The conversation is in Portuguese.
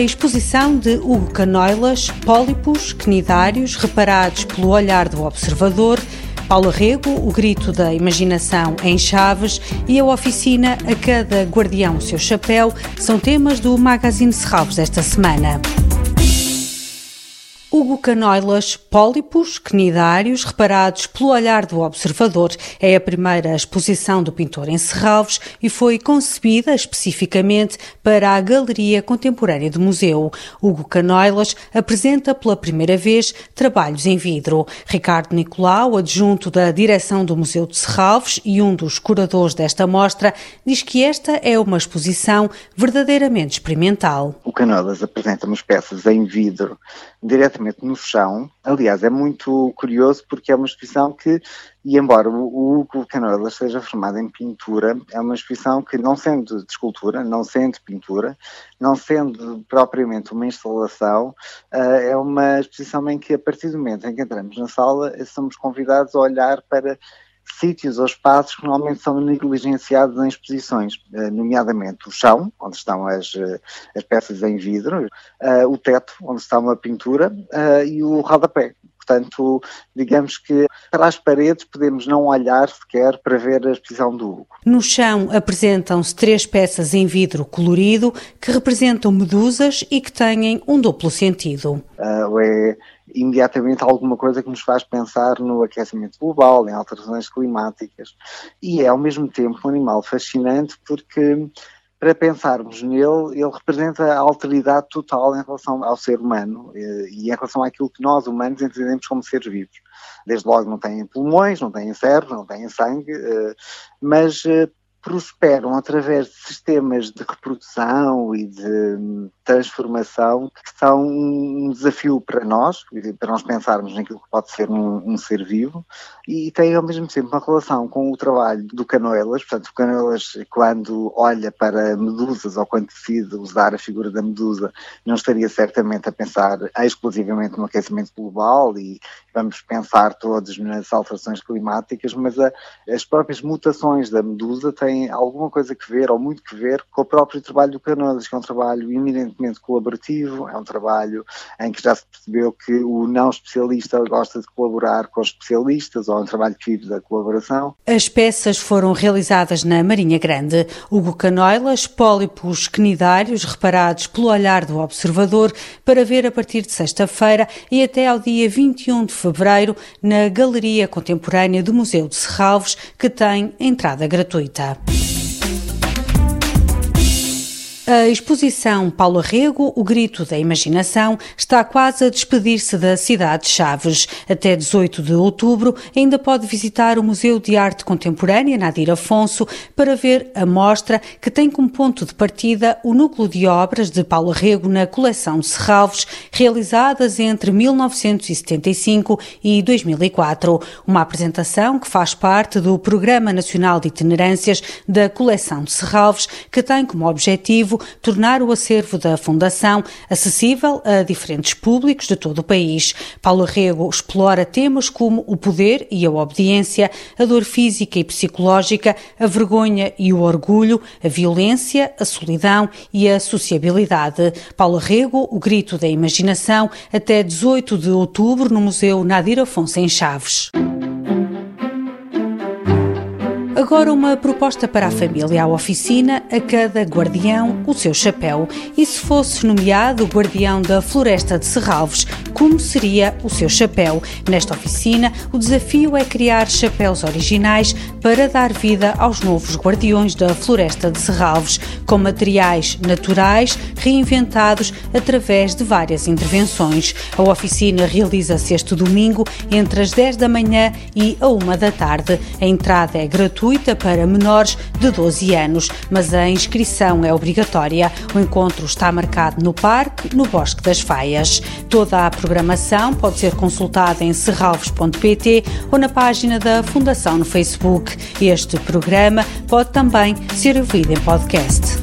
exposição de Hugo Canoilas, pólipos, cnidários, reparados pelo olhar do observador, Paulo Rego, o grito da imaginação em Chaves e a oficina A Cada Guardião Seu Chapéu são temas do Magazine Serralves desta semana. Hugo Canoilas, pólipos, cnidários, reparados pelo olhar do observador. É a primeira exposição do pintor em Serralves e foi concebida especificamente para a Galeria Contemporânea do Museu. Hugo Canoilas apresenta pela primeira vez trabalhos em vidro. Ricardo Nicolau, adjunto da direção do Museu de Serralves e um dos curadores desta mostra, diz que esta é uma exposição verdadeiramente experimental. O Canoilas apresenta umas peças em vidro diretamente no chão. Aliás, é muito curioso porque é uma exposição que, e embora o Hugo Canoelas seja formado em pintura, é uma exposição que, não sendo de escultura, não sendo pintura, não sendo propriamente uma instalação, eh, é uma exposição em que, a partir do momento em que entramos na sala, somos convidados a olhar para sítios ou espaços que normalmente são negligenciados em exposições, eh, nomeadamente o chão, onde estão as, eh, as peças em vidro, eh, o teto, onde está uma pintura, e o rodapé. Portanto, digamos que para as paredes podemos não olhar sequer para ver a exposição do Hugo. No chão apresentam-se três peças em vidro colorido que representam medusas e que têm um duplo sentido. Uh, é imediatamente alguma coisa que nos faz pensar no aquecimento global, em alterações climáticas. E é ao mesmo tempo um animal fascinante porque para pensarmos nele, ele representa a alteridade total em relação ao ser humano eh, e em relação àquilo que nós humanos entendemos como seres vivos. Desde logo não têm pulmões, não têm cérebro, não têm sangue, eh, mas eh, prosperam através de sistemas de reprodução e de transformação que são um desafio para nós, para nós pensarmos naquilo que pode ser um, um ser vivo, e tem ao mesmo tempo uma relação com o trabalho do Canoelas, portanto, o Canoelas, quando olha para medusas ou quando decide usar a figura da medusa, não estaria certamente a pensar exclusivamente no aquecimento global e vamos pensar todos nas alterações climáticas, mas a, as próprias mutações da medusa têm alguma coisa que ver, ou muito que ver, com o próprio trabalho do Canoelas, que é um trabalho eminentemente colaborativo, é um trabalho em que já se percebeu que o não especialista gosta de colaborar com os especialistas, ou é um trabalho que vive da colaboração. As peças foram realizadas na Marinha Grande. Hugo Canoilas, pólipos cnidários reparados pelo olhar do observador para ver a partir de sexta-feira e até ao dia 21 de fevereiro na Galeria Contemporânea do Museu de Serralves, que tem entrada gratuita. A exposição Paulo Arrego, O Grito da Imaginação, está quase a despedir-se da cidade de Chaves. Até 18 de outubro ainda pode visitar o Museu de Arte Contemporânea Nadir Afonso para ver a mostra que tem como ponto de partida o núcleo de obras de Paulo Arrego na coleção de Serralves, realizadas entre 1975 e 2004. Uma apresentação que faz parte do Programa Nacional de Itinerâncias da coleção de Serralves, que tem como objetivo tornar o acervo da Fundação acessível a diferentes públicos de todo o país. Paulo Rego explora temas como o poder e a obediência, a dor física e psicológica, a vergonha e o orgulho, a violência, a solidão e a sociabilidade. Paulo Rego, o grito da imaginação, até 18 de outubro no Museu Nadir Afonso em Chaves. Agora uma proposta para a família. À oficina, a cada guardião o seu chapéu. E se fosse nomeado guardião da Floresta de Serralves, como seria o seu chapéu? Nesta oficina, o desafio é criar chapéus originais para dar vida aos novos guardiões da Floresta de Serralves, com materiais naturais reinventados através de várias intervenções. A oficina realiza-se este domingo entre as 10 da manhã e a 1 da tarde. A entrada é gratuita gratuita para menores de 12 anos, mas a inscrição é obrigatória. O encontro está marcado no Parque, no Bosque das Faias. Toda a programação pode ser consultada em serralves.pt ou na página da Fundação no Facebook. Este programa pode também ser ouvido em podcast.